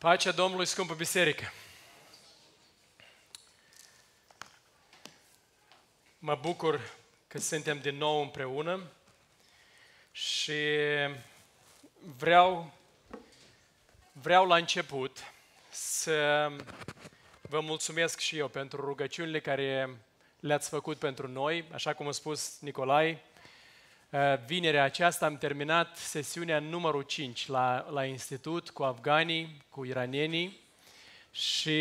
Pacea Domnului, scumpă biserică! Mă bucur că suntem din nou împreună și vreau, vreau la început să vă mulțumesc și eu pentru rugăciunile care le-ați făcut pentru noi, așa cum a spus Nicolai, Uh, vinerea aceasta am terminat sesiunea numărul 5 la, la institut cu afganii, cu iranienii și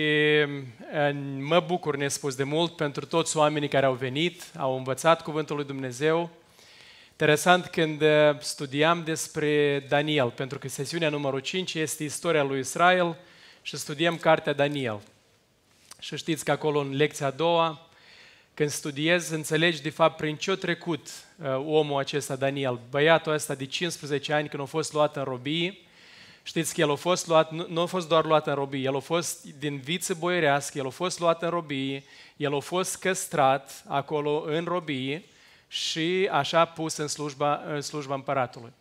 uh, mă bucur nespus de mult pentru toți oamenii care au venit, au învățat Cuvântul lui Dumnezeu. Interesant când uh, studiam despre Daniel, pentru că sesiunea numărul 5 este istoria lui Israel și studiem cartea Daniel. Și știți că acolo în lecția a doua când studiezi, înțelegi de fapt prin ce a trecut uh, omul acesta, Daniel, băiatul ăsta de 15 ani când a fost luat în robie. Știți că el a fost luat, nu, nu a fost doar luat în robie, el a fost din viță boierească, el a fost luat în robie, el a fost căstrat acolo în robie și așa pus în slujba, în slujba împăratului.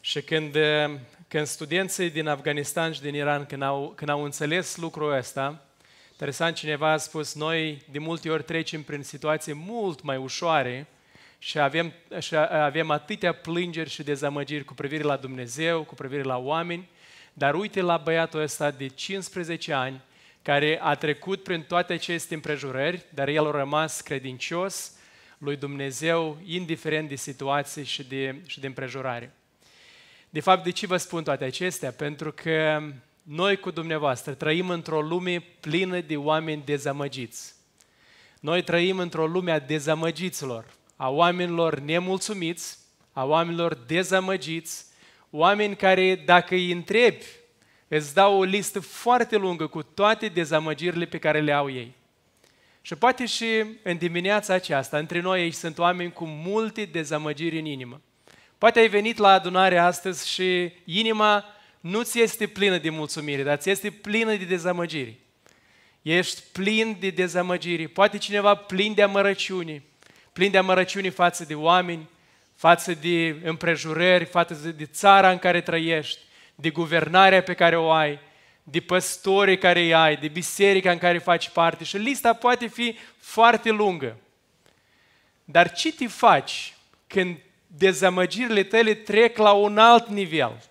Și când, uh, când studenții din Afganistan și din Iran, când au, când au înțeles lucrul ăsta, Interesant, cineva a spus, noi de multe ori trecem prin situații mult mai ușoare și avem, și avem atâtea plângeri și dezamăgiri cu privire la Dumnezeu, cu privire la oameni, dar uite la băiatul ăsta de 15 ani, care a trecut prin toate aceste împrejurări, dar el a rămas credincios lui Dumnezeu, indiferent de situații și de, și de împrejurare. De fapt, de ce vă spun toate acestea? Pentru că noi cu dumneavoastră trăim într-o lume plină de oameni dezamăgiți. Noi trăim într-o lume a dezamăgiților, a oamenilor nemulțumiți, a oamenilor dezamăgiți, oameni care, dacă îi întrebi, îți dau o listă foarte lungă cu toate dezamăgirile pe care le au ei. Și poate și în dimineața aceasta, între noi aici sunt oameni cu multe dezamăgiri în inimă. Poate ai venit la adunare astăzi și inima nu ți este plină de mulțumire, dar ți este plină de dezamăgiri. Ești plin de dezamăgiri. Poate cineva plin de amărăciune, plin de amărăciune față de oameni, față de împrejurări, față de țara în care trăiești, de guvernarea pe care o ai, de păstorii care îi ai, de biserica în care faci parte și lista poate fi foarte lungă. Dar ce te faci când dezamăgirile tale trec la un alt nivel?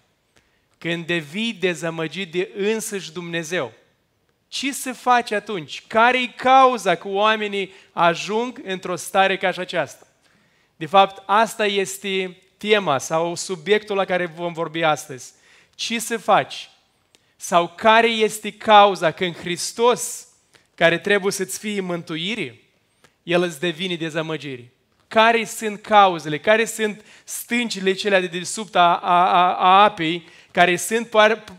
Când devii dezamăgit de însăși Dumnezeu. Ce se face atunci? Care-i cauza că oamenii ajung într-o stare ca și aceasta? De fapt, asta este tema sau subiectul la care vom vorbi astăzi. Ce să faci? Sau care este cauza că în Hristos, care trebuie să-ți fie mântuire, El îți devine dezamăgire? Care sunt cauzele? Care sunt stâncile cele de desubt a, a, a, a apei care sunt,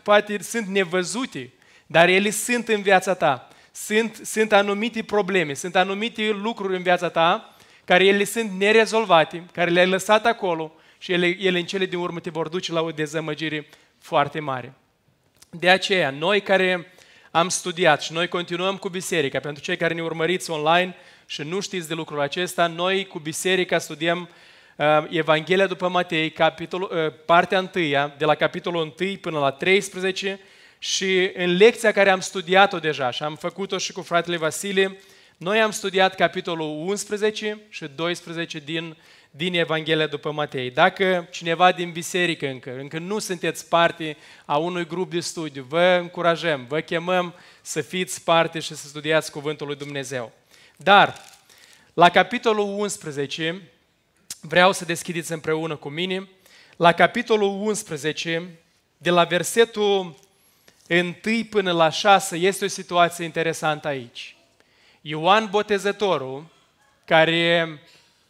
poate sunt nevăzute, dar ele sunt în viața ta. Sunt, sunt anumite probleme, sunt anumite lucruri în viața ta care ele sunt nerezolvate, care le-ai lăsat acolo și ele, ele în cele din urmă te vor duce la o dezamăgire foarte mare. De aceea, noi care am studiat și noi continuăm cu biserica, pentru cei care ne urmăriți online și nu știți de lucrul acesta, noi cu biserica studiem Uh, Evanghelia după Matei, capitolul, uh, partea 1, de la capitolul 1 până la 13 și în lecția care am studiat-o deja și am făcut-o și cu fratele Vasile, noi am studiat capitolul 11 și 12 din, din Evanghelia după Matei. Dacă cineva din biserică încă, încă nu sunteți parte a unui grup de studiu, vă încurajăm, vă chemăm să fiți parte și să studiați Cuvântul lui Dumnezeu. Dar, la capitolul 11, vreau să deschideți împreună cu mine la capitolul 11, de la versetul 1 până la 6, este o situație interesantă aici. Ioan Botezătorul, care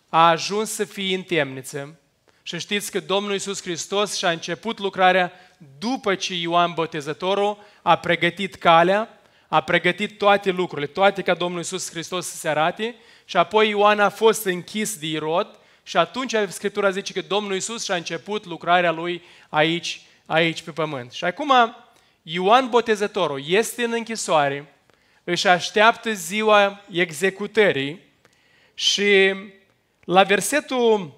a ajuns să fie în temniță, și știți că Domnul Iisus Hristos și-a început lucrarea după ce Ioan Botezătorul a pregătit calea, a pregătit toate lucrurile, toate ca Domnul Iisus Hristos să se arate, și apoi Ioan a fost închis de Irod și atunci Scriptura zice că Domnul Isus și-a început lucrarea lui aici, aici pe pământ. Și acum Ioan Botezătorul este în închisoare, își așteaptă ziua executării și la versetul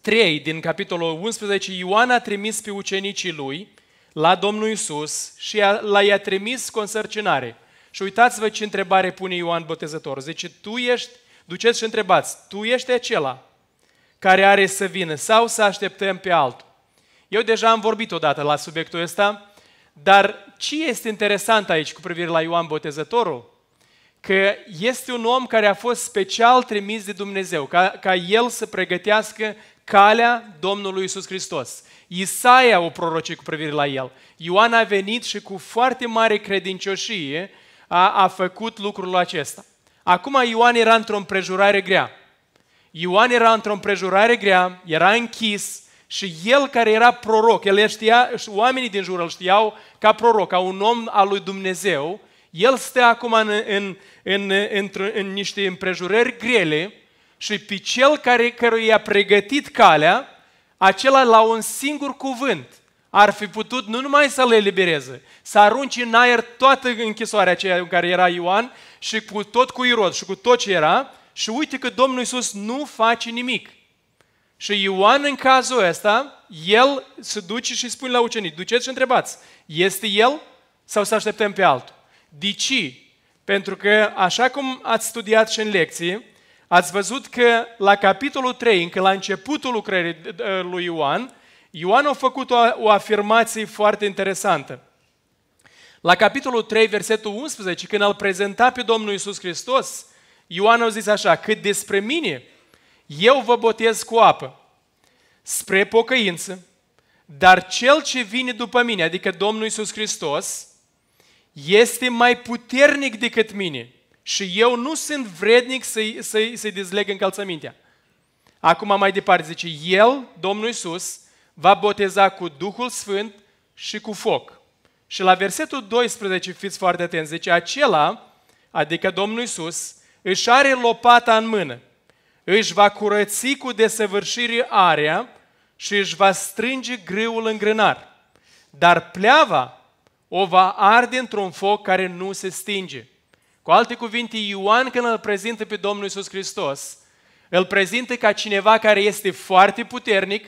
3 din capitolul 11, Ioan a trimis pe ucenicii lui la Domnul Isus și l-a trimis consărcinare. Și uitați-vă ce întrebare pune Ioan Botezătorul. Zice, tu ești, duceți și întrebați, tu ești acela care are să vină sau să așteptăm pe altul? Eu deja am vorbit odată la subiectul ăsta, dar ce este interesant aici cu privire la Ioan Botezătorul? Că este un om care a fost special trimis de Dumnezeu, ca, ca el să pregătească calea Domnului Isus Hristos. Isaia o proroce cu privire la el. Ioan a venit și cu foarte mare credincioșie a, a făcut lucrul acesta. Acum Ioan era într-o împrejurare grea. Ioan era într-o împrejurare grea, era închis și el care era proroc, el știa, oamenii din jur îl știau ca proroc, ca un om al lui Dumnezeu, el stă acum în, în, în, în, în niște împrejurări grele și pe cel care, care i-a pregătit calea, acela la un singur cuvânt ar fi putut nu numai să le elibereze, să arunce în aer toată închisoarea aceea în care era Ioan și cu tot cu Irod și cu tot ce era și uite că Domnul Iisus nu face nimic. Și Ioan în cazul ăsta, el se duce și spune la ucenici, duceți și întrebați, este el sau să așteptăm pe altul? De ce? Pentru că, așa cum ați studiat și în lecții, ați văzut că la capitolul 3, încă la începutul lucrării lui Ioan, Ioan a făcut o, o afirmație foarte interesantă. La capitolul 3, versetul 11, când îl prezenta pe Domnul Isus Hristos, Ioan a zis așa, cât despre mine, eu vă botez cu apă, spre pocăință, dar cel ce vine după mine, adică Domnul Isus Hristos, este mai puternic decât mine și eu nu sunt vrednic să-i, să-i, să-i dezleg încălțămintea. Acum mai departe zice, El, Domnul Isus, va boteza cu Duhul Sfânt și cu foc. Și la versetul 12, fiți foarte atenți, zice, acela, adică Domnul Isus, își are lopata în mână, își va curăți cu desăvârșire area și își va strânge grâul în grânar. Dar pleava o va arde într-un foc care nu se stinge. Cu alte cuvinte, Ioan când îl prezintă pe Domnul Isus Hristos, îl prezintă ca cineva care este foarte puternic,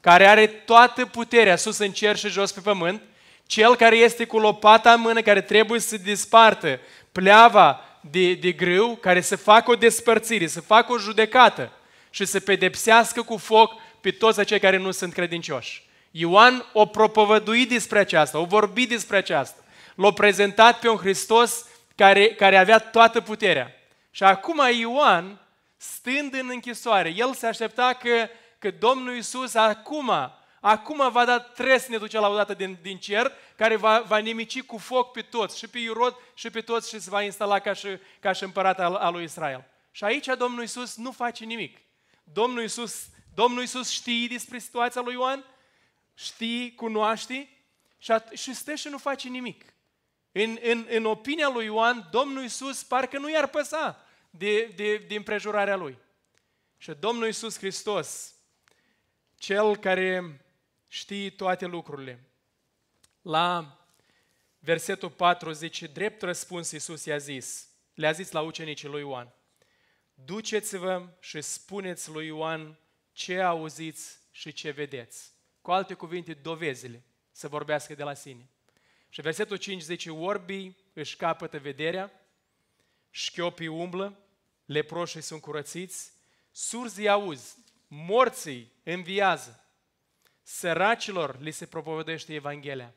care are toată puterea sus în cer și jos pe pământ, cel care este cu lopata în mână, care trebuie să dispartă pleava de, de grâu, care să facă o despărțire, să facă o judecată și să pedepsească cu foc pe toți acei care nu sunt credincioși. Ioan o propovăduit despre aceasta, o vorbit despre aceasta. L-a prezentat pe un Hristos care, care avea toată puterea. Și acum Ioan, stând în închisoare, el se aștepta că, că Domnul Iisus acum, acum va da tresnetul odată din, din cer, care va, va nimici cu foc pe toți, și pe Irod și pe toți și se va instala ca și, ca și împărat al, al lui Israel. Și aici Domnul Iisus nu face nimic. Domnul Iisus, Domnul Iisus știe despre situația lui Ioan, știi, cunoaște și, at- și stă și nu face nimic. În, în, în opinia lui Ioan, Domnul Iisus parcă nu i-ar păsa de, de, de împrejurarea lui. Și Domnul Iisus Hristos, Cel care știe toate lucrurile, la versetul 4 zice, drept răspuns Iisus i-a zis, le-a zis la ucenicii lui Ioan, duceți-vă și spuneți lui Ioan ce auziți și ce vedeți. Cu alte cuvinte, dovezile să vorbească de la sine. Și versetul 5 zice, orbii își capătă vederea, șchiopii umblă, leproșii sunt curățiți, surzii auzi, morții înviază, săracilor li se propovădește Evanghelia.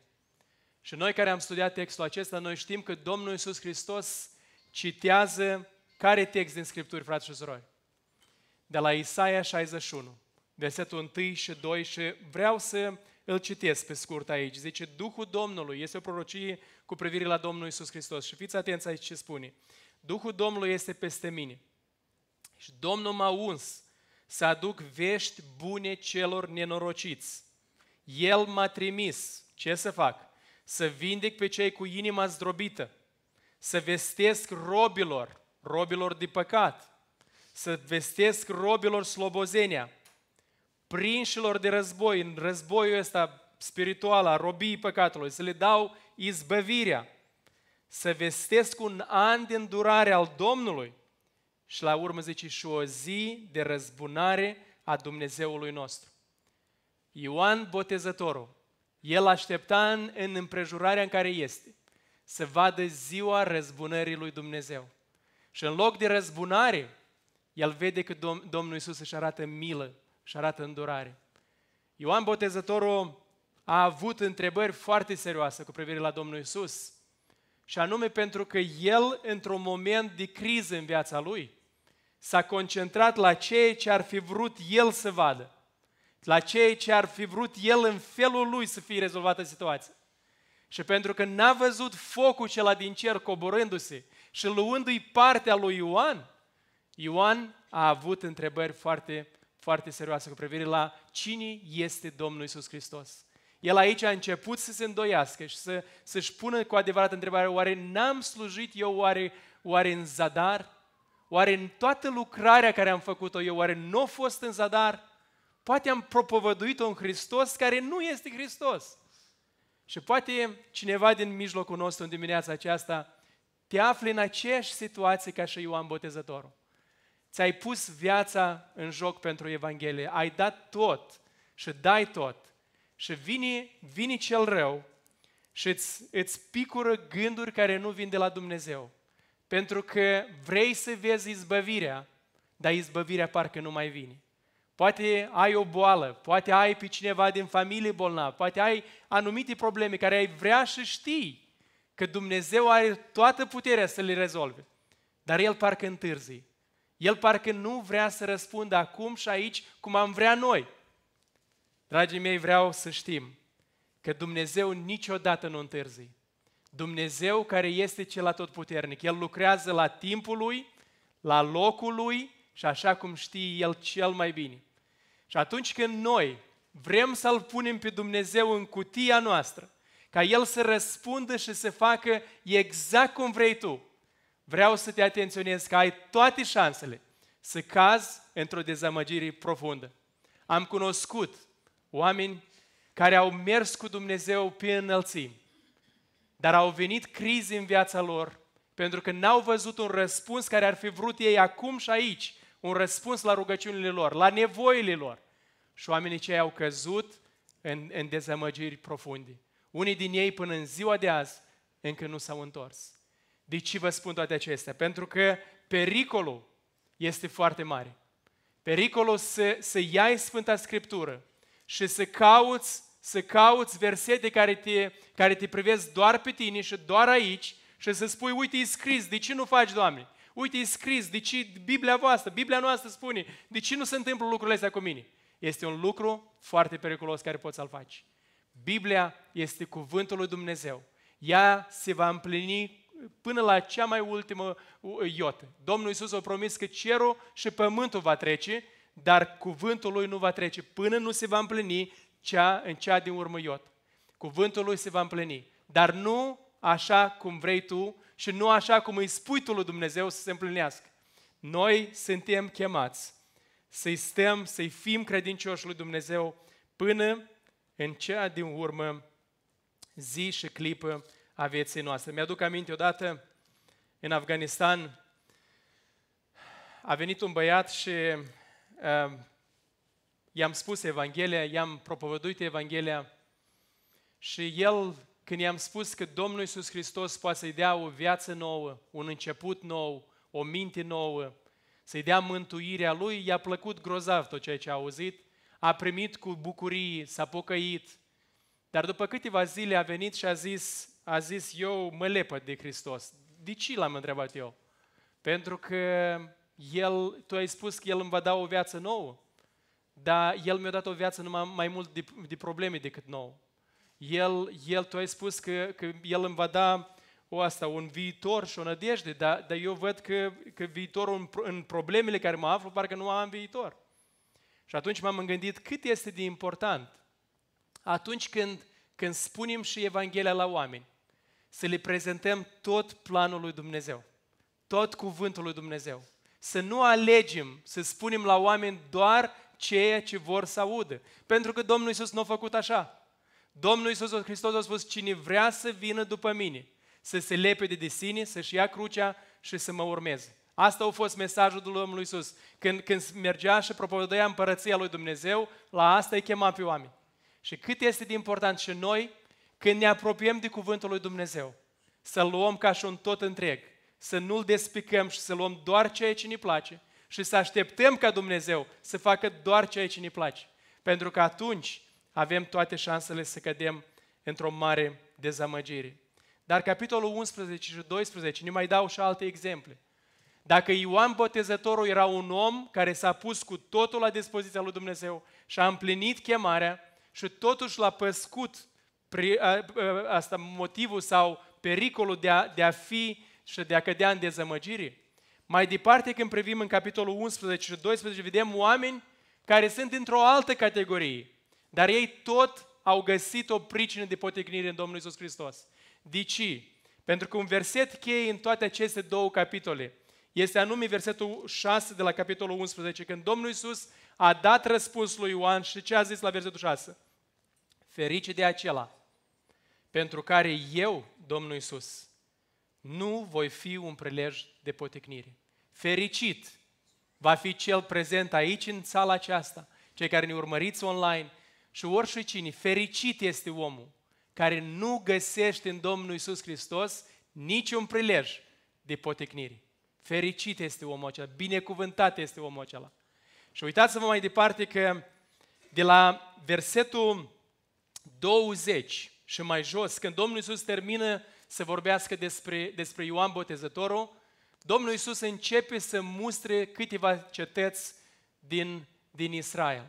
Și noi care am studiat textul acesta, noi știm că Domnul Iisus Hristos citează care text din Scripturi, frați și surori? De la Isaia 61, versetul 1 și 2 și vreau să îl citesc pe scurt aici. Zice, Duhul Domnului este o prorocie cu privire la Domnul Isus Hristos. Și fiți atenți aici ce spune. Duhul Domnului este peste mine. Și Domnul m-a uns să aduc vești bune celor nenorociți. El m-a trimis. Ce să fac? Să vindec pe cei cu inima zdrobită, să vestesc robilor, robilor de păcat, să vestesc robilor slobozenia, prinșilor de război, în războiul ăsta spiritual, a robii păcatului, să le dau izbăvirea, să vestesc un an de îndurare al Domnului și la urmă zice și o zi de răzbunare a Dumnezeului nostru. Ioan Botezătorul El aștepta în, în împrejurarea în care este să vadă ziua răzbunării lui Dumnezeu. Și în loc de răzbunare, el vede că Dom- Domnul Isus își arată milă, își arată îndurare. Ioan Botezătorul a avut întrebări foarte serioase cu privire la Domnul Isus. Și anume pentru că el, într-un moment de criză în viața lui, s-a concentrat la ceea ce ar fi vrut el să vadă, la ceea ce ar fi vrut el în felul lui să fie rezolvată situația. Și pentru că n-a văzut focul cela din cer coborându-se și luându-i partea lui Ioan, Ioan a avut întrebări foarte, foarte serioase cu privire la cine este Domnul Isus Hristos. El aici a început să se îndoiască și să, să-și pună cu adevărat întrebarea, oare n-am slujit eu oare, oare în zadar? Oare în toată lucrarea care am făcut-o eu, oare nu a fost în zadar? Poate am propovăduit-o în Hristos care nu este Hristos. Și poate cineva din mijlocul nostru în dimineața aceasta te afli în aceeași situație ca și Ioan Botezătorul. Ți-ai pus viața în joc pentru Evanghelie, ai dat tot și dai tot. Și vine, vine cel rău și îți, îți picură gânduri care nu vin de la Dumnezeu. Pentru că vrei să vezi izbăvirea, dar izbăvirea parcă nu mai vine. Poate ai o boală, poate ai pe cineva din familie bolnav, poate ai anumite probleme care ai vrea să știi că Dumnezeu are toată puterea să le rezolve. Dar El parcă întârzi. El parcă nu vrea să răspundă acum și aici cum am vrea noi. Dragii mei, vreau să știm că Dumnezeu niciodată nu întârzi. Dumnezeu care este cel atotputernic, El lucrează la timpul Lui, la locul Lui și așa cum știe El cel mai bine. Și atunci când noi vrem să-L punem pe Dumnezeu în cutia noastră, ca El să răspundă și să facă exact cum vrei tu, vreau să te atenționez că ai toate șansele să cazi într-o dezamăgire profundă. Am cunoscut oameni care au mers cu Dumnezeu pe înălțimi, dar au venit crize în viața lor pentru că n-au văzut un răspuns care ar fi vrut ei acum și aici, un răspuns la rugăciunile lor, la nevoile lor. Și oamenii cei au căzut în, în dezamăgiri profunde. Unii din ei până în ziua de azi încă nu s-au întors. De ce vă spun toate acestea? Pentru că pericolul este foarte mare. Pericolul să, să iai Sfânta Scriptură și să cauți, să cauți versete care te, care te privesc doar pe tine și doar aici și să spui, uite, e scris, de ce nu faci, Doamne? Uite, e scris, de ce Biblia voastră, Biblia noastră spune, de ce nu se întâmplă lucrurile astea cu mine? Este un lucru foarte periculos care poți să-l faci. Biblia este cuvântul lui Dumnezeu. Ea se va împlini până la cea mai ultimă iotă. Domnul Iisus a promis că cerul și pământul va trece, dar cuvântul lui nu va trece până nu se va împlini cea, în cea din urmă iot. Cuvântul lui se va împlini, dar nu așa cum vrei tu și nu așa cum îi spui tu lui Dumnezeu să se împlinească. Noi suntem chemați să-i stăm, să-i fim credincioși lui Dumnezeu până în cea din urmă zi și clipă a vieții noastre. Mi-aduc aminte odată în Afganistan a venit un băiat și uh, i-am spus Evanghelia, i-am propovăduit Evanghelia și el, când i-am spus că Domnul Iisus Hristos poate să-i dea o viață nouă, un început nou, o minte nouă, să-i dea mântuirea lui, i-a plăcut grozav tot ceea ce a auzit, a primit cu bucurie, s-a pocăit, dar după câteva zile a venit și a zis, a zis eu mă lepă de Hristos. De ce l-am întrebat eu? Pentru că el, tu ai spus că El îmi va da o viață nouă, dar El mi-a dat o viață numai mai mult de, de probleme decât nouă. El, el, tu ai spus că, că El îmi va da o asta, un viitor și o nădejde, dar, dar eu văd că, că viitorul în, în problemele care mă aflu, parcă nu am viitor. Și atunci m-am gândit cât este de important atunci când, când spunem și Evanghelia la oameni, să le prezentăm tot planul lui Dumnezeu, tot cuvântul lui Dumnezeu. Să nu alegem să spunem la oameni doar ceea ce vor să audă. Pentru că Domnul Iisus nu a făcut așa. Domnul Iisus Hristos a spus, cine vrea să vină după mine, să se lepede de sine, să-și ia crucea și să mă urmeze. Asta a fost mesajul Domnului Iisus. Când, când mergea și propovăduia împărăția lui Dumnezeu, la asta îi chema pe oameni. Și cât este de important și noi, când ne apropiem de Cuvântul lui Dumnezeu, să-L luăm ca și un tot întreg, să nu-L despicăm și să luăm doar ceea ce ne place și să așteptăm ca Dumnezeu să facă doar ceea ce ne place. Pentru că atunci avem toate șansele să cădem într-o mare dezamăgire. Dar capitolul 11 și 12 ne mai dau și alte exemple. Dacă Ioan Botezătorul era un om care s-a pus cu totul la dispoziția lui Dumnezeu și a împlinit chemarea și totuși l-a păscut asta motivul sau pericolul de a, de a fi și de a cădea în dezamăgire. Mai departe, când privim în capitolul 11 și 12, vedem oameni care sunt într-o altă categorie, dar ei tot au găsit o pricină de poticnire în Domnul Isus Hristos. De ce? Pentru că un verset cheie în toate aceste două capitole este anume versetul 6 de la capitolul 11, când Domnul Isus a dat răspuns lui Ioan și ce a zis la versetul 6? Ferice de acela pentru care eu, Domnul Isus, nu voi fi un prilej de poticnire. Fericit va fi cel prezent aici în sala aceasta, cei care ne urmăriți online și oricine, fericit este omul care nu găsește în Domnul Isus Hristos niciun prilej de poticnire. Fericit este omul acela, binecuvântat este omul acela. Și uitați-vă mai departe că de la versetul 20 și mai jos, când Domnul Isus termină să vorbească despre, despre Ioan Botezătorul, Domnul Isus începe să mustre câteva cetăți din, din Israel.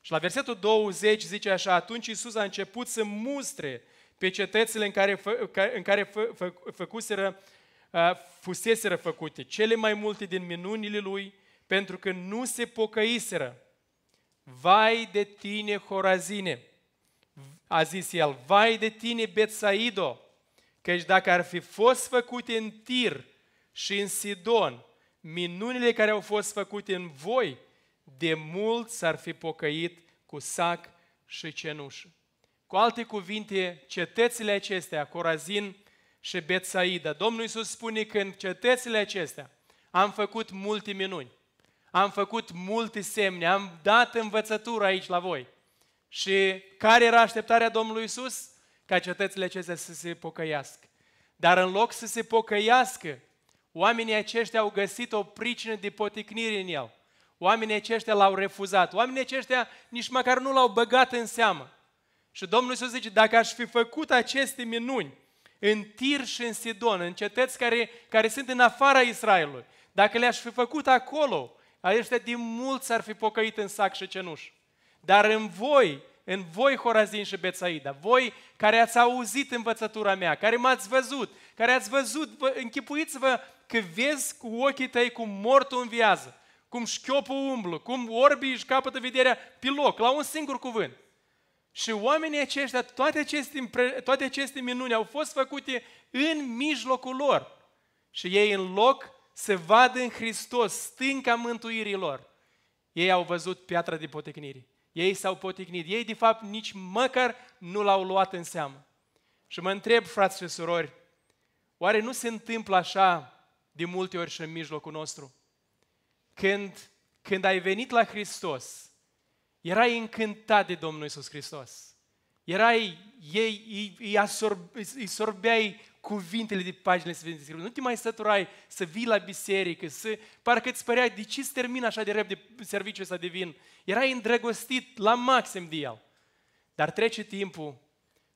Și la versetul 20 zice așa, atunci Isus a început să mustre pe cetățile în care, fă, în care fă, fă, făcuseră, fuseseră făcute, cele mai multe din minunile lui, pentru că nu se pocăiseră. Vai de tine, Horazine! A zis el, vai de tine, Betsaido! Căci dacă ar fi fost făcute în Tir și în Sidon, minunile care au fost făcute în voi, de mult s-ar fi pocăit cu sac și cenușă. Cu alte cuvinte, cetățile acestea, Corazin și Betsaida, Domnul Iisus spune că în cetățile acestea am făcut multe minuni, am făcut multe semne, am dat învățătură aici la voi. Și care era așteptarea Domnului Iisus? Ca cetățile acestea să se pocăiască. Dar în loc să se pocăiască, oamenii aceștia au găsit o pricină de poticnire în el. Oamenii aceștia l-au refuzat. Oamenii aceștia nici măcar nu l-au băgat în seamă. Și Domnul Iisus zice, dacă aș fi făcut aceste minuni în Tir și în Sidon, în cetăți care, care sunt în afara Israelului, dacă le-aș fi făcut acolo, aceștia din mult s-ar fi pocăit în sac și cenuș. Dar în voi, în voi Horazin și Betsaida, voi care ați auzit învățătura mea, care m-ați văzut, care ați văzut, vă, închipuiți-vă că vezi cu ochii tăi cum mortul înviază, cum șchiopul umblă, cum orbii își capătă vederea pe loc, la un singur cuvânt. Și oamenii aceștia, toate aceste, toate aceste minuni au fost făcute în mijlocul lor. Și ei în loc să vadă în Hristos stânca mântuirii lor, ei au văzut piatra de poticnire. Ei s-au poticnit. Ei, de fapt, nici măcar nu l-au luat în seamă. Și mă întreb, frați și surori, oare nu se întâmplă așa de multe ori și în mijlocul nostru? Când, când ai venit la Hristos, erai încântat de Domnul Isus Hristos. Erai, ei, îi, îi, asorb, îi sorbeai cuvintele de paginile Sfintei Scripturi. Nu te mai săturai să vii la biserică, să, parcă îți părea, de ce se termină așa de repede serviciul ăsta de vin? Erai îndrăgostit la maxim de el. Dar trece timpul,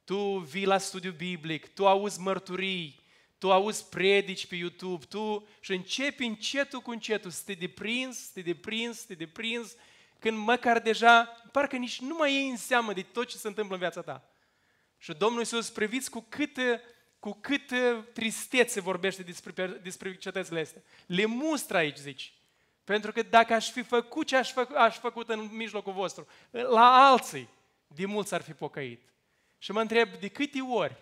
tu vii la studiu biblic, tu auzi mărturii, tu auzi predici pe YouTube, tu și începi încetul cu încetul să te deprins, să te deprins, să te deprins, când măcar deja, parcă nici nu mai iei în seamă de tot ce se întâmplă în viața ta. Și Domnul Iisus, priviți cu câtă, cu câtă tristețe vorbește despre, despre cetățile astea. Le mustră aici, zici. Pentru că dacă aș fi făcut ce aș, făcut, aș făcut în mijlocul vostru, la alții, de mulți ar fi pocăit. Și mă întreb, de câte ori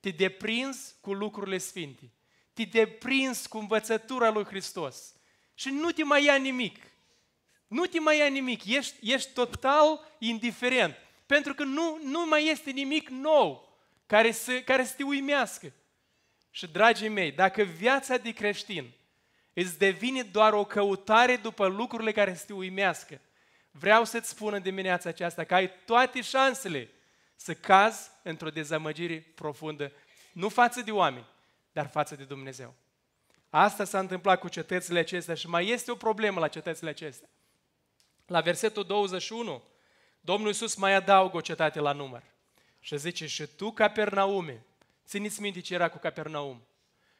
te deprins cu lucrurile sfinte, te deprins cu învățătura lui Hristos și nu te mai ia nimic. Nu te mai ia nimic, ești, ești total indiferent. Pentru că nu, nu mai este nimic nou care să, care să te uimească. Și, dragii mei, dacă viața de creștin îți devine doar o căutare după lucrurile care să te uimească, vreau să-ți spun în dimineața aceasta că ai toate șansele Să caz într-o dezamăgire profundă, nu față de oameni, dar față de Dumnezeu. Asta s-a întâmplat cu cetățile acestea și mai este o problemă la cetățile acestea. La versetul 21, Domnul Iisus mai adaugă o cetate la număr. Și zice, și tu, Capernaume, țineți minte ce era cu Capernaum.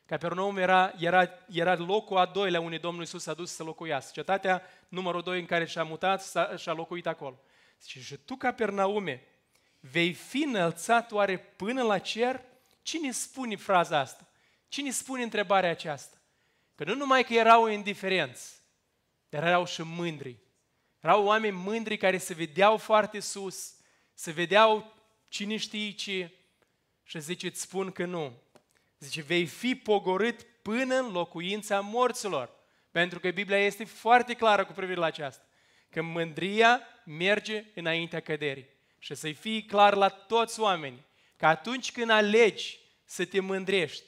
Capernaum era, era, era locul a doilea unde Domnul Iisus s-a dus să locuiască. Cetatea numărul doi în care și-a mutat și-a locuit acolo. Zice, și tu, Capernaume, vei fi înălțat oare până la cer? Cine spune fraza asta? Cine spune întrebarea aceasta? Că nu numai că erau indiferenți, dar erau și mândri. Erau oameni mândri care se vedeau foarte sus, se vedeau cine știe ce și zice, îți spun că nu. Zice, vei fi pogorât până în locuința morților. Pentru că Biblia este foarte clară cu privire la aceasta. Că mândria merge înaintea căderii. Și să-i fie clar la toți oamenii că atunci când alegi să te mândrești,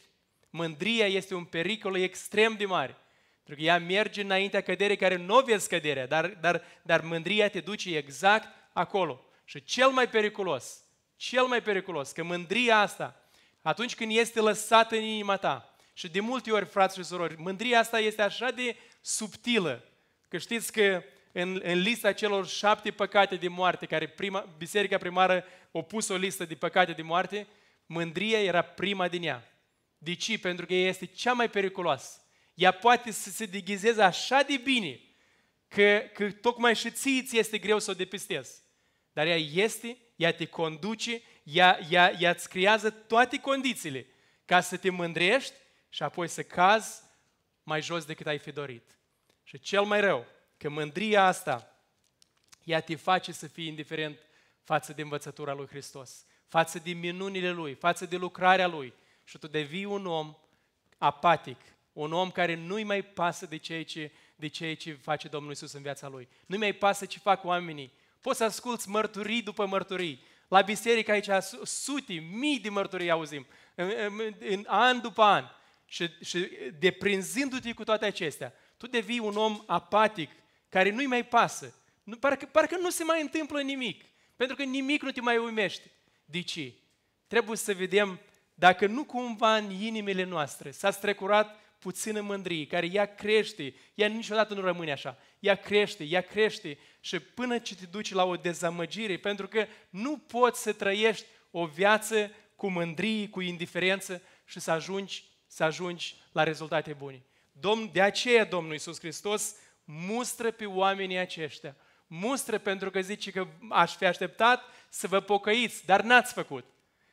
mândria este un pericol extrem de mare. Pentru că ea merge înaintea căderii care nu vezi căderea, dar, dar, dar mândria te duce exact acolo. Și cel mai periculos, cel mai periculos, că mândria asta, atunci când este lăsată în inima ta, și de multe ori, frați și surori, mândria asta este așa de subtilă, că știți că în, în lista celor șapte păcate de moarte, care prima, biserica primară a pus o listă de păcate de moarte, mândria era prima din ea. De ce? Pentru că ea este cea mai periculoasă. Ea poate să se deghizeze așa de bine că, că tocmai și ție ți este greu să o depistezi. Dar ea este, ea te conduce, ea, ea, ea îți creează toate condițiile ca să te mândrești și apoi să cazi mai jos decât ai fi dorit. Și cel mai rău, că mândria asta, ea te face să fii indiferent față de învățătura lui Hristos, față de minunile Lui, față de lucrarea Lui. Și tu devii un om apatic, un om care nu-i mai pasă de ceea ce, de ceea ce face Domnul Isus în viața Lui. Nu-i mai pasă ce fac oamenii. Poți să asculți mărturii după mărturii. La biserică aici sute, mii de mărturii auzim, în, în, în an după an. Și, și deprinzându-te cu toate acestea, tu devii un om apatic, care nu-i mai pasă. Nu, parcă, parcă nu se mai întâmplă nimic. Pentru că nimic nu te mai uimește. De ce? Trebuie să vedem dacă nu cumva în inimile noastre s-a strecurat puțină mândrie, care ea crește, ea niciodată nu rămâne așa, ea crește, ea crește și până ce te duci la o dezamăgire, pentru că nu poți să trăiești o viață cu mândrie, cu indiferență și să ajungi, să ajungi la rezultate bune. Domn, de aceea Domnul Iisus Hristos mustră pe oamenii aceștia. Mustră pentru că zice că aș fi așteptat să vă pocăiți, dar n-ați făcut.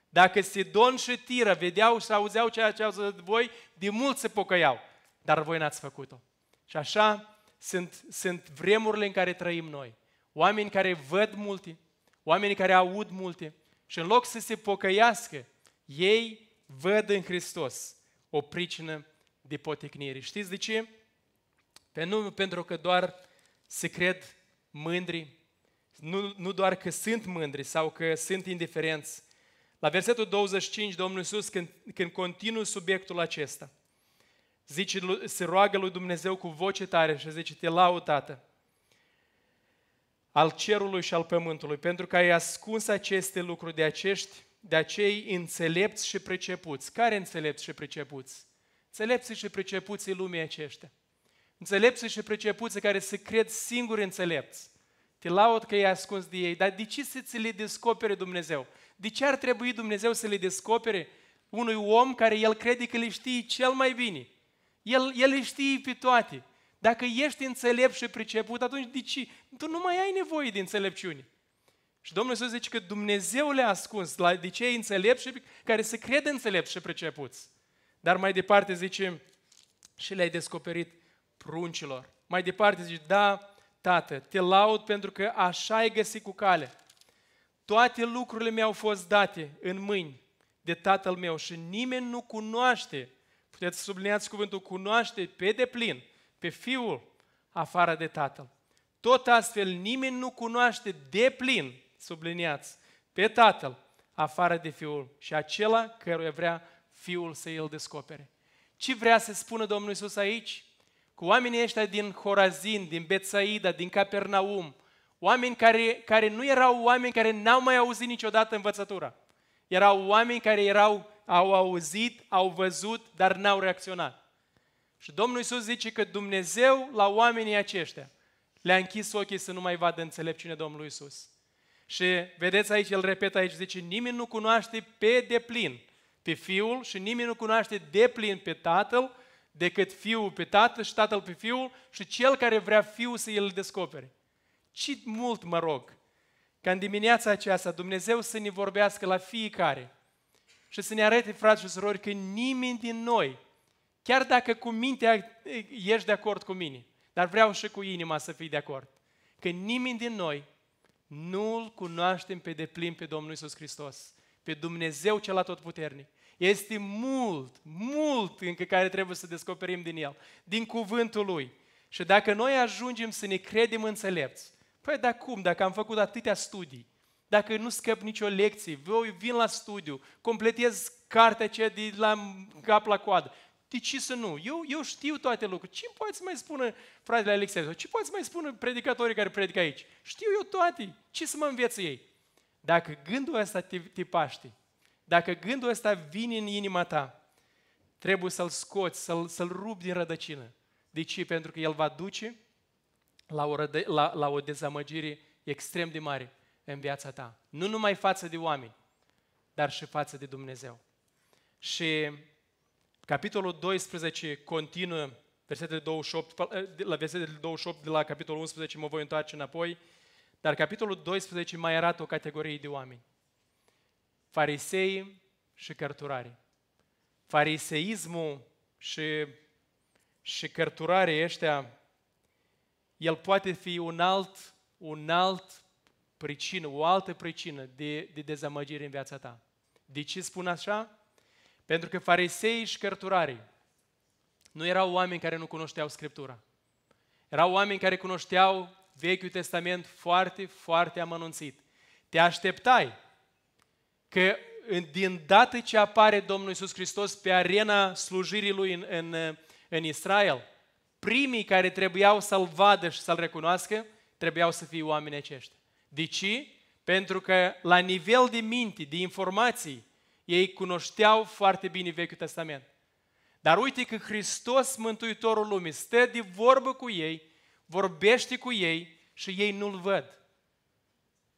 Dacă Sidon și Tira vedeau și auzeau ceea ce au zis voi, de mult se pocăiau, dar voi n-ați făcut-o. Și așa sunt, sunt vremurile în care trăim noi. Oameni care văd multe, oameni care aud multe și în loc să se pocăiască, ei văd în Hristos o pricină de poticnire. Știți de ce? Pe nu pentru că doar se cred mândri, nu, nu doar că sunt mândri sau că sunt indiferenți. La versetul 25, Domnul Iisus, când, când continuă subiectul acesta, zice, se roagă lui Dumnezeu cu voce tare și zice, te laud, Tată, al cerului și al pământului, pentru că ai ascuns aceste lucruri de acești, de acei înțelepți și pricepuți. Care înțelepți și pricepuți? Înțelepții și pricepuții lumii aceștia. Înțelepții și pricepuții care se cred singuri înțelepți. Te laud că i-ai ascuns de ei, dar de ce să ți le descopere Dumnezeu? De ce ar trebui Dumnezeu să le descopere unui om care el crede că le știe cel mai bine? El, el le știe pe toate. Dacă ești înțelept și priceput, atunci de ce? Tu nu mai ai nevoie de înțelepciune. Și Domnul Iisus zice că Dumnezeu le-a ascuns la de cei înțelepți și care se crede înțelepți și pricepuți. Dar mai departe zice, și le-ai descoperit pruncilor. Mai departe zice, da, Tată, te laud pentru că așa ai găsit cu cale. Toate lucrurile mi-au fost date în mâini de Tatăl meu și nimeni nu cunoaște, puteți să subliniați cuvântul cunoaște pe deplin, pe Fiul, afară de Tatăl. Tot astfel, nimeni nu cunoaște de plin, subliniați, pe Tatăl, afară de Fiul și acela căruia vrea Fiul să îl descopere. Ce vrea să spună Domnul Isus aici? Cu oamenii ăștia din Horazin, din Betsaida, din Capernaum, Oameni care, care nu erau oameni care n-au mai auzit niciodată învățătura. Erau oameni care erau, au auzit, au văzut, dar n-au reacționat. Și Domnul Iisus zice că Dumnezeu la oamenii aceștia le-a închis ochii să nu mai vadă înțelepciune Domnului Iisus. Și vedeți aici, el repetă aici, zice, nimeni nu cunoaște pe deplin pe Fiul și nimeni nu cunoaște deplin pe Tatăl decât Fiul pe Tatăl și Tatăl pe Fiul și cel care vrea Fiul să îl descopere. Ce mult mă rog ca în dimineața aceasta Dumnezeu să ne vorbească la fiecare și să ne arate, frați și surori, că nimeni din noi, chiar dacă cu mintea ești de acord cu mine, dar vreau și cu inima să fii de acord, că nimeni din noi nu-L cunoaștem pe deplin pe Domnul Isus Hristos, pe Dumnezeu cel atotputernic. Este mult, mult încă care trebuie să descoperim din El, din cuvântul Lui. Și dacă noi ajungem să ne credem înțelepți, păi dar cum, dacă am făcut atâtea studii, dacă nu scăp nicio lecție, vin la studiu, completez cartea aceea de la cap la coadă, de ce să nu? Eu, eu știu toate lucrurile. Ce poate să mai spună fratele Alexei? Ce poate să mai spună predicatorii care predică aici? Știu eu toate. Ce să mă învețe ei? Dacă gândul ăsta te, te paște, dacă gândul ăsta vine în inima ta, trebuie să-l scoți, să-l, să-l rupi din rădăcină. De ce? Pentru că el va duce la o, rădă, la, la o dezamăgire extrem de mare în viața ta. Nu numai față de oameni, dar și față de Dumnezeu. Și capitolul 12 continuă versetele 28, la versetele 28 de la capitolul 11 mă voi întoarce înapoi, dar capitolul 12 mai arată o categorie de oameni. Farisei și cărturari. Fariseismul și, și cărturarii ăștia, el poate fi un alt, un alt pricină, o altă pricină de, de dezamăgire în viața ta. De ce spun așa? Pentru că farisei și cărturarii nu erau oameni care nu cunoșteau Scriptura. Erau oameni care cunoșteau Vechiul Testament foarte, foarte amănunțit. Te așteptai că din dată ce apare Domnul Isus Hristos pe arena slujirii Lui în, în, în Israel, primii care trebuiau să-L vadă și să-L recunoască, trebuiau să fie oameni aceștia. De ce? Pentru că la nivel de minte, de informații, ei cunoșteau foarte bine Vechiul Testament. Dar uite că Hristos, Mântuitorul lumii, stă de vorbă cu ei, vorbește cu ei și ei nu-L văd.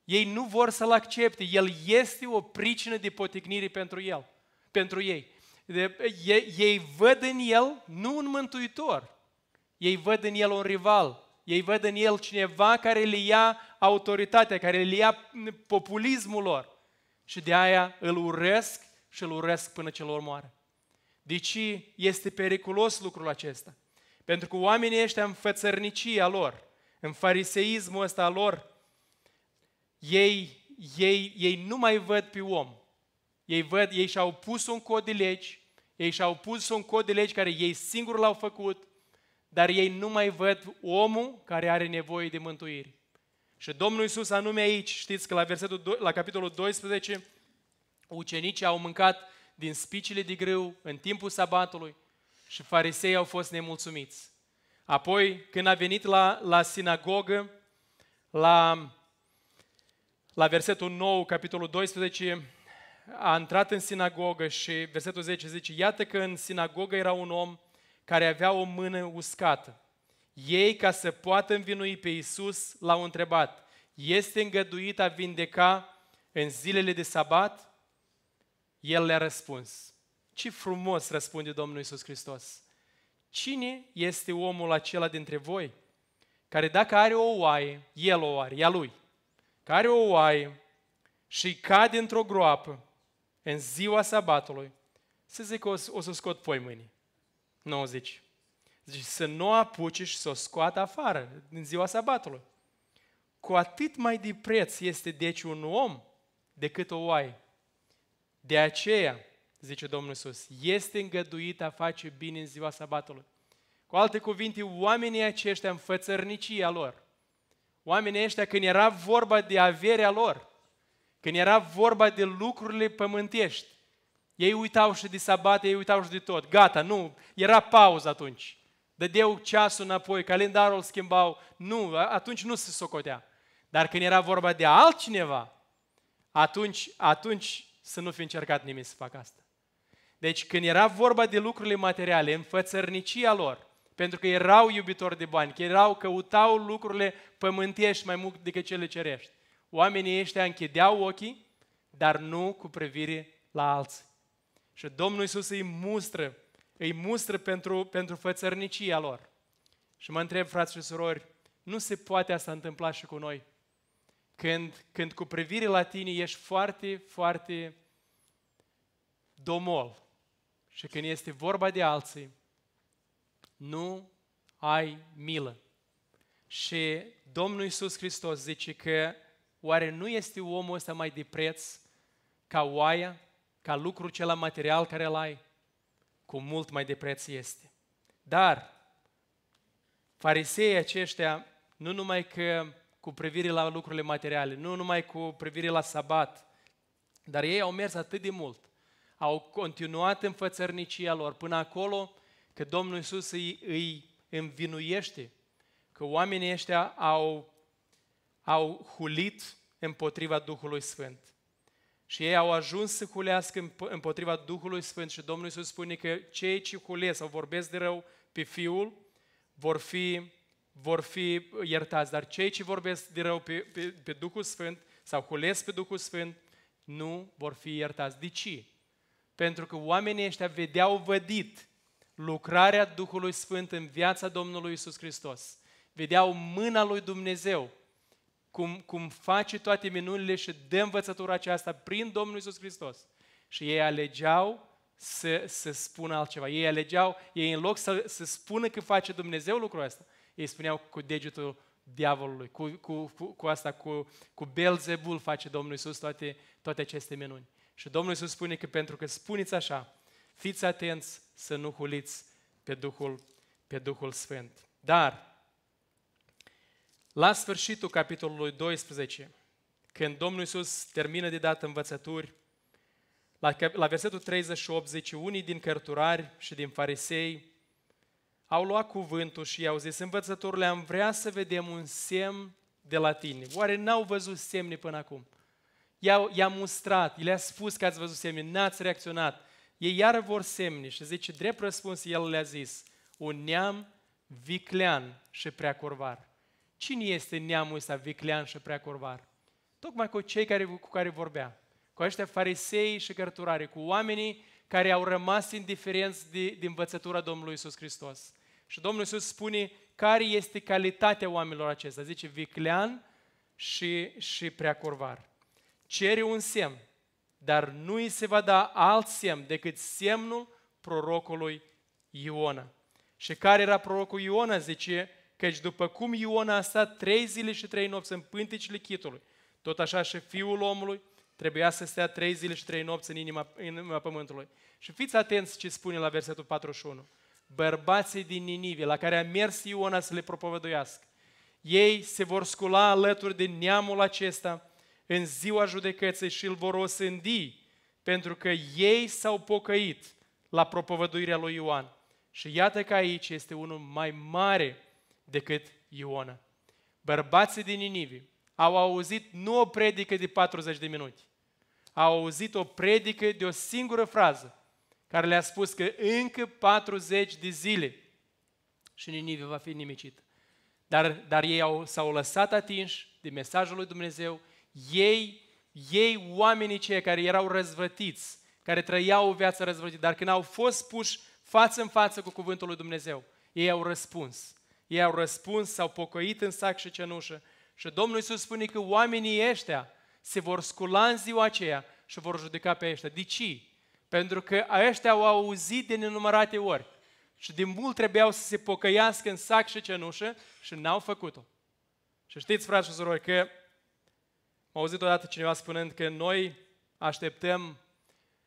Ei nu vor să-L accepte. El este o pricină de poticnire pentru, el, pentru ei. De, ei. Ei văd în El nu un mântuitor. Ei văd în El un rival. Ei văd în El cineva care le ia autoritatea, care le ia populismul lor. Și de aia îl urăsc și îl urăsc până ce îl omoară. Deci este periculos lucrul acesta. Pentru că oamenii ăștia în fățărnicia lor, în fariseismul ăsta al lor, ei, ei, ei nu mai văd pe om. Ei văd, ei și-au pus un cod de legi, ei și-au pus un cod de legi care ei singuri l-au făcut, dar ei nu mai văd omul care are nevoie de mântuire. Și Domnul Iisus anume aici, știți că la, versetul, la capitolul 12, ucenicii au mâncat din spicile de grâu în timpul sabatului și farisei au fost nemulțumiți. Apoi, când a venit la, la sinagogă, la, la versetul 9, capitolul 12, a intrat în sinagogă și versetul 10 zice, iată că în sinagogă era un om care avea o mână uscată. Ei, ca să poată învinui pe Iisus, l-au întrebat, este îngăduit a vindeca în zilele de sabat? El le-a răspuns. Ce frumos răspunde Domnul Iisus Hristos. Cine este omul acela dintre voi care dacă are o oaie, el o are, ea lui, care are o oaie și cade într-o groapă în ziua sabatului, să zic că o, o să scot poi mâine. Nu, zici. Zice, să nu apuce și să o scoată afară din ziua sabatului. Cu atât mai de preț este deci un om decât o oaie. De aceea, zice Domnul Iisus, este îngăduit a face bine în ziua sabatului. Cu alte cuvinte, oamenii aceștia în fățărnicia lor, oamenii ăștia când era vorba de averea lor, când era vorba de lucrurile pământești, ei uitau și de sabat, ei uitau și de tot. Gata, nu, era pauză atunci. Dădeau ceasul înapoi, calendarul schimbau. Nu, atunci nu se socotea. Dar când era vorba de altcineva, atunci, atunci să nu fi încercat nimeni să facă asta. Deci când era vorba de lucrurile materiale, înfățărnicia lor, pentru că erau iubitori de bani, că erau, căutau lucrurile pământești mai mult decât cele cerești. Oamenii ăștia închideau ochii, dar nu cu privire la alții. Și Domnul Iisus îi mustră, îi mustră pentru, pentru fățărnicia lor. Și mă întreb, frați și surori, nu se poate asta întâmpla și cu noi? Când, când cu privire la tine ești foarte, foarte domol și când este vorba de alții, nu ai milă. Și Domnul Iisus Hristos zice că oare nu este omul ăsta mai de preț ca oaia, ca lucrul cel material care îl ai? Cu mult mai de preț este. Dar fariseii aceștia, nu numai că cu privire la lucrurile materiale, nu numai cu privire la sabat, dar ei au mers atât de mult, au continuat în fățărnicia lor până acolo că Domnul Iisus îi, îi învinuiește, că oamenii ăștia au, au hulit împotriva Duhului Sfânt. Și ei au ajuns să hulească împotriva Duhului Sfânt și Domnul Iisus spune că cei ce hulesc sau vorbesc de rău pe Fiul vor fi, vor fi iertați, dar cei ce vorbesc de rău pe, pe, pe Duhul Sfânt sau hulesc pe Duhul Sfânt nu vor fi iertați. De ce? Pentru că oamenii ăștia vedeau vădit lucrarea Duhului Sfânt în viața Domnului Isus Hristos. Vedeau mâna lui Dumnezeu, cum, cum face toate minunile și dă învățătura aceasta prin Domnul Isus Hristos. Și ei alegeau să, să spună altceva. Ei alegeau, ei în loc să, să spună că face Dumnezeu lucrul ăsta, ei spuneau cu degetul diavolului, cu, cu, cu, cu asta, cu, cu Belzebul face Domnul Isus toate, toate aceste minuni. Și Domnul Isus spune că pentru că spuneți așa, fiți atenți să nu huliți pe Duhul, pe Duhul Sfânt. Dar, la sfârșitul capitolului 12, când Domnul Iisus termină de dat învățături, la, la versetul 38 zice, unii din cărturari și din farisei au luat cuvântul și i-au zis, învățătorile, am vrea să vedem un semn de la tine. Oare n-au văzut semne până acum? i-a mustrat, le-a spus că ați văzut semne, n-ați reacționat. Ei iară vor semne și zice, drept răspuns, el le-a zis, un neam viclean și prea curvar. Cine este neamul ăsta viclean și prea curvar? Tocmai cu cei care, cu care vorbea. Cu aceștia farisei și cărturare, cu oamenii care au rămas indiferenți de, de învățătura Domnului Isus Hristos. Și Domnul Isus spune care este calitatea oamenilor acestea. Zice viclean și, și prea curvar cere un semn, dar nu îi se va da alt semn decât semnul prorocului Iona. Și care era prorocul Iona? Zice, căci după cum Iona a stat trei zile și trei nopți în pânticile chitului, tot așa și fiul omului trebuia să stea trei zile și trei nopți în inima, în inima pământului. Și fiți atenți ce spune la versetul 41. Bărbații din Ninive, la care a mers Iona să le propovăduiască, ei se vor scula alături de neamul acesta în ziua judecății și îl vor osândi, pentru că ei s-au pocăit la propovăduirea lui Ioan. Și iată că aici este unul mai mare decât Iona. Bărbații din Ninive au auzit nu o predică de 40 de minute, au auzit o predică de o singură frază, care le-a spus că încă 40 de zile și Ninive va fi nimicit. Dar, dar ei au, s-au lăsat atinși de mesajul lui Dumnezeu, ei, ei oamenii cei care erau răzvătiți, care trăiau o viață răzvătită, dar când au fost puși față în față cu cuvântul lui Dumnezeu, ei au răspuns. Ei au răspuns, s-au pocăit în sac și cenușă. Și Domnul Iisus spune că oamenii ăștia se vor scula în ziua aceea și vor judeca pe ăștia. De ce? Pentru că ăștia au auzit de nenumărate ori. Și de mult trebuiau să se pocăiască în sac și cenușă și n-au făcut-o. Și știți, frați și surori, că am auzit odată cineva spunând că noi așteptăm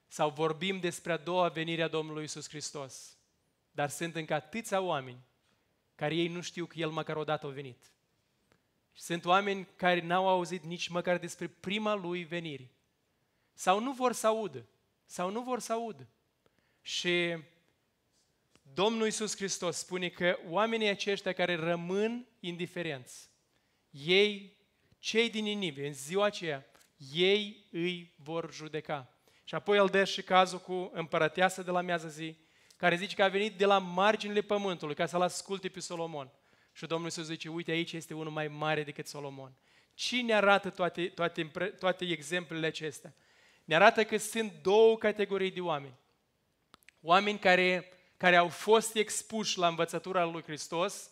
sau vorbim despre a doua venire a Domnului Isus Hristos. Dar sunt încă atâția oameni care ei nu știu că El măcar odată a venit. Și sunt oameni care n-au auzit nici măcar despre prima Lui venire. Sau nu vor să audă. Sau nu vor să audă. Și Domnul Isus Hristos spune că oamenii aceștia care rămân indiferenți, ei cei din Ninive, în ziua aceea, ei îi vor judeca. Și apoi îl dă și cazul cu împărăteasa de la miază zi, care zice că a venit de la marginile pământului ca să-l asculte pe Solomon. Și Domnul Iisus zice, uite aici este unul mai mare decât Solomon. Cine arată toate, toate, toate exemplele acestea? Ne arată că sunt două categorii de oameni. Oameni care, care au fost expuși la învățătura lui Hristos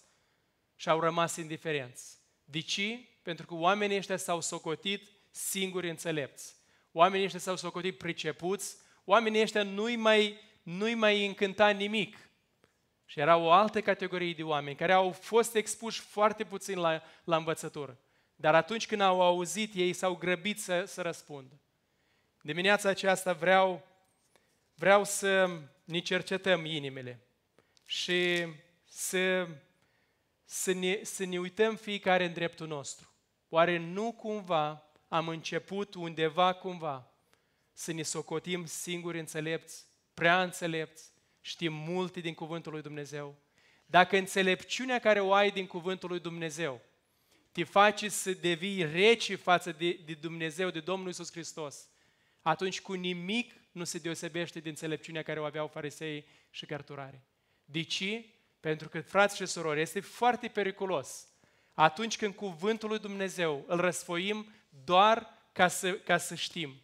și au rămas indiferenți. De ce? Pentru că oamenii ăștia s-au socotit singuri înțelepți. Oamenii ăștia s-au socotit pricepuți, oamenii ăștia nu-i mai, nu-i mai încânta nimic. Și era o altă categorie de oameni care au fost expuși foarte puțin la, la învățătură. Dar atunci când au auzit, ei s-au grăbit să, să răspundă. Dimineața aceasta vreau, vreau să ne cercetăm inimile și să, să, ne, să ne uităm fiecare în dreptul nostru. Oare nu cumva am început undeva cumva să ne socotim singuri înțelepți, prea înțelepți, știm multe din Cuvântul lui Dumnezeu. Dacă înțelepciunea care o ai din Cuvântul lui Dumnezeu te face să devii rece față de, de Dumnezeu, de Domnul Isus Hristos, atunci cu nimic nu se deosebește de înțelepciunea care o aveau farisei și cărturare. De ce? Pentru că, frați și surori, este foarte periculos atunci când cuvântul lui Dumnezeu îl răsfoim doar ca să, ca să știm,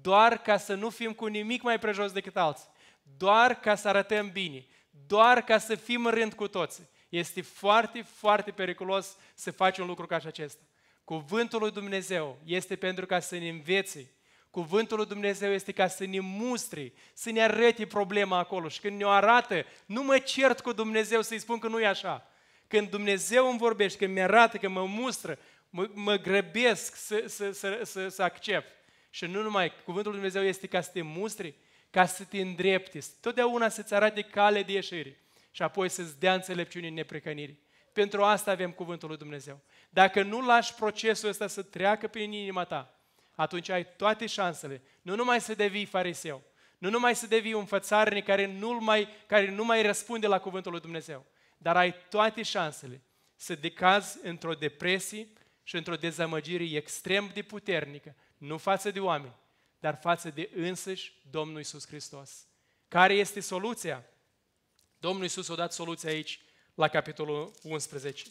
doar ca să nu fim cu nimic mai prejos decât alții, doar ca să arătăm bine, doar ca să fim în rând cu toți. Este foarte, foarte periculos să faci un lucru ca și acesta. Cuvântul lui Dumnezeu este pentru ca să ne învețe. Cuvântul lui Dumnezeu este ca să ne mustre, să ne arate problema acolo. Și când ne-o arată, nu mă cert cu Dumnezeu să-i spun că nu e așa. Când Dumnezeu îmi vorbește, când mi-arată, când mă mustră, mă, mă grăbesc să, să, să, să, să accept. Și nu numai, cuvântul lui Dumnezeu este ca să te mustri, ca să te îndrepti, totdeauna să-ți arate cale de ieșire și apoi să-ți dea înțelepciune în neprecănire. Pentru asta avem cuvântul lui Dumnezeu. Dacă nu lași procesul ăsta să treacă prin inima ta, atunci ai toate șansele, nu numai să devii fariseu, nu numai să devii un fățarnic care nu mai, care nu mai răspunde la cuvântul lui Dumnezeu, dar ai toate șansele să decazi într-o depresie și într-o dezamăgire extrem de puternică, nu față de oameni, dar față de însăși Domnul Isus Hristos. Care este soluția? Domnul Isus a dat soluția aici la capitolul 11.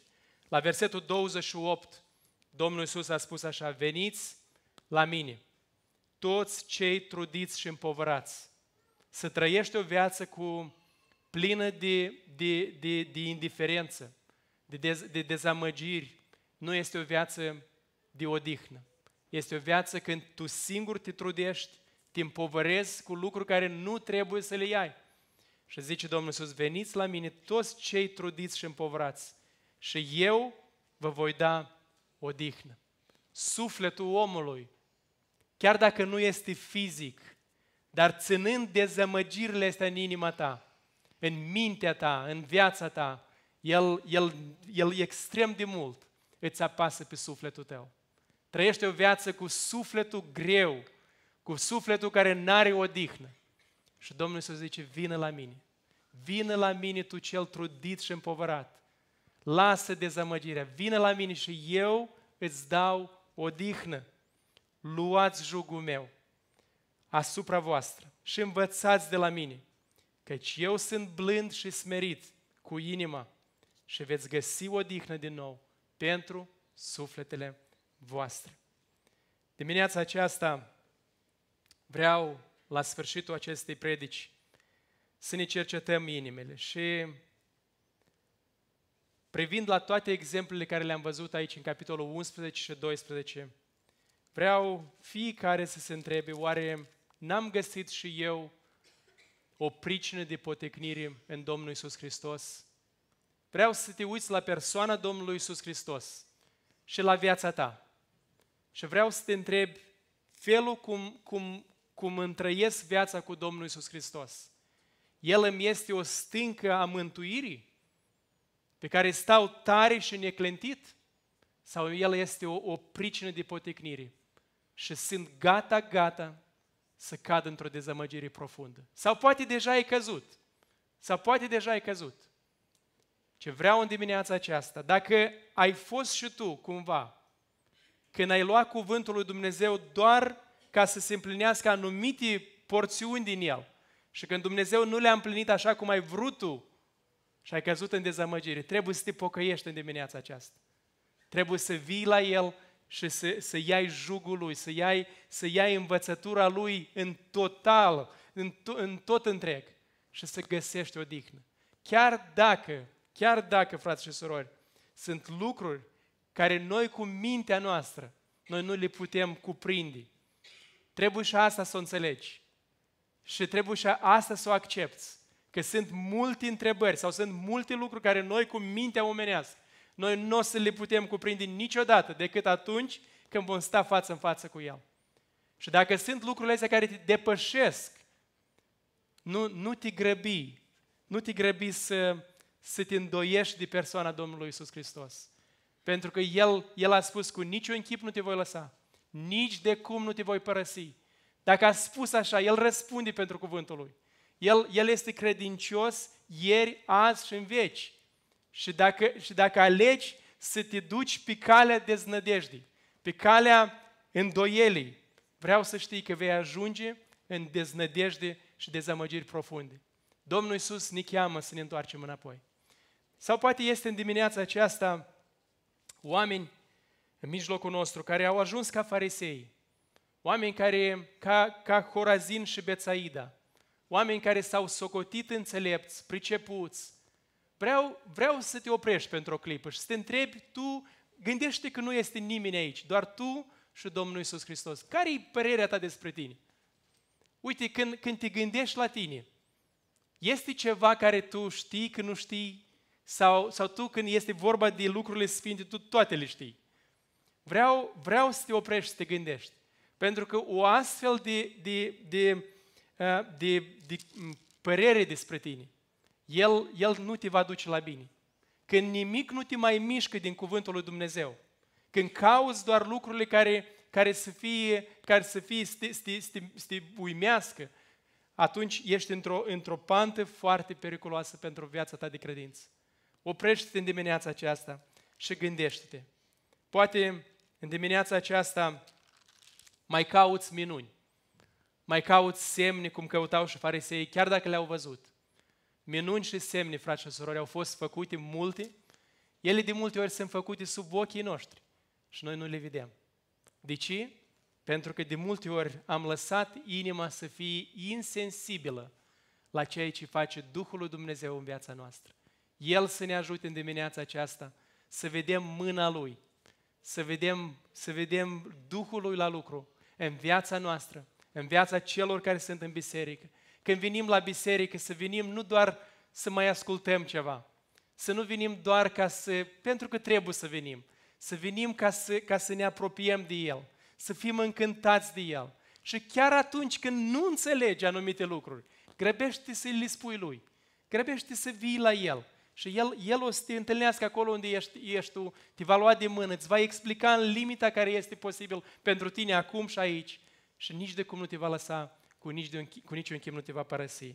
La versetul 28, Domnul Isus a spus așa, veniți la mine, toți cei trudiți și împovărați, să trăiești o viață cu plină de, de, de, de indiferență, de, dez, de dezamăgiri. Nu este o viață de odihnă. Este o viață când tu singur te trudești, te împovărezi cu lucruri care nu trebuie să le iai. Și zice Domnul Iisus, veniți la mine toți cei trudiți și împovărați și eu vă voi da odihnă. Sufletul omului, chiar dacă nu este fizic, dar ținând dezamăgirile astea în inima ta, în mintea ta, în viața ta, el, el, el extrem de mult îți apasă pe sufletul tău. Trăiește o viață cu sufletul greu, cu sufletul care n-are odihnă. Și Domnul să zice, vină la mine. Vină la mine tu cel trudit și împovărat. Lasă dezamăgirea. Vină la mine și eu îți dau odihnă. Luați jugul meu asupra voastră și învățați de la mine, căci eu sunt blând și smerit cu inima și veți găsi odihnă din nou pentru sufletele voastre. Dimineața aceasta vreau, la sfârșitul acestei predici, să ne cercetăm inimile și privind la toate exemplele care le-am văzut aici în capitolul 11 și 12, vreau fiecare să se întrebe, oare n-am găsit și eu o pricină de potecnire în Domnul Isus Hristos? Vreau să te uiți la persoana Domnului Isus Hristos și la viața ta. Și vreau să te întreb felul cum, cum, cum întrăiesc viața cu Domnul Isus Hristos. El îmi este o stâncă a mântuirii pe care stau tare și neclentit? Sau El este o, o pricină de potecnire și sunt gata, gata să cad într-o dezamăgire profundă? Sau poate deja ai căzut. Sau poate deja ai căzut. Ce vreau în dimineața aceasta, dacă ai fost și tu cumva când ai luat cuvântul lui Dumnezeu doar ca să se împlinească anumite porțiuni din el. Și când Dumnezeu nu le-a împlinit așa cum ai vrut tu și ai căzut în dezamăgire, trebuie să te pocăiești în dimineața aceasta. Trebuie să vii la El și să, să iai jugul Lui, să iai, să iai învățătura Lui în total, în, to, în tot întreg și să găsești o dihnă. Chiar dacă, chiar dacă, frați și surori, sunt lucruri care noi cu mintea noastră, noi nu le putem cuprinde. Trebuie și asta să o înțelegi. Și trebuie și asta să o accepti. Că sunt multe întrebări sau sunt multe lucruri care noi cu mintea omenească, noi nu o să le putem cuprinde niciodată decât atunci când vom sta față în față cu El. Și dacă sunt lucrurile astea care te depășesc, nu, nu te grăbi, nu te grăbi să, să te îndoiești de persoana Domnului Isus Hristos. Pentru că El, El a spus cu niciun chip nu te voi lăsa, nici de cum nu te voi părăsi. Dacă a spus așa, El răspunde pentru cuvântul Lui. El, el este credincios ieri, azi și în veci. Și dacă, și dacă alegi să te duci pe calea deznădejdii, pe calea îndoielii, vreau să știi că vei ajunge în deznădejde și dezamăgiri profunde. Domnul Iisus ne cheamă să ne întoarcem înapoi. Sau poate este în dimineața aceasta oameni în mijlocul nostru care au ajuns ca farisei, oameni care, ca, ca Horazin și Bețaida, oameni care s-au socotit înțelepți, pricepuți. Vreau, vreau să te oprești pentru o clipă și să te întrebi, tu gândește că nu este nimeni aici, doar tu și Domnul Isus Hristos. Care e părerea ta despre tine? Uite, când, când te gândești la tine, este ceva care tu știi că nu știi? Sau, sau tu când este vorba de lucrurile sfinte, tu toate le știi? Vreau, vreau să te oprești să te gândești. Pentru că o astfel de, de, de Uh, de, de părere despre tine, el, el nu te va duce la bine. Când nimic nu te mai mișcă din cuvântul lui Dumnezeu, când cauți doar lucrurile care, care să fie, care să fie, să te, să te, să te, să te uimească, atunci ești într-o, într-o pantă foarte periculoasă pentru viața ta de credință. Oprește-te în dimineața aceasta și gândește-te. Poate în dimineața aceasta mai cauți minuni mai cauți semne cum căutau și farisei, chiar dacă le-au văzut. Minuni și semne, frați și surori, au fost făcute multe. Ele de multe ori sunt făcute sub ochii noștri și noi nu le vedem. De ce? Pentru că de multe ori am lăsat inima să fie insensibilă la ceea ce face Duhul lui Dumnezeu în viața noastră. El să ne ajute în dimineața aceasta să vedem mâna Lui, să vedem, să vedem Duhul Lui la lucru în viața noastră, în viața celor care sunt în biserică. Când venim la biserică, să venim nu doar să mai ascultăm ceva, să nu venim doar ca să, pentru că trebuie să venim, să venim ca să, ca să ne apropiem de El, să fim încântați de El. Și chiar atunci când nu înțelegi anumite lucruri, grăbește să le spui Lui, grăbește să vii la El. Și el, el o să te întâlnească acolo unde ești, ești tu, te va lua de mână, îți va explica în limita care este posibil pentru tine acum și aici și nici de cum nu te va lăsa, cu, nici de, cu niciun chip nu te va părăsi.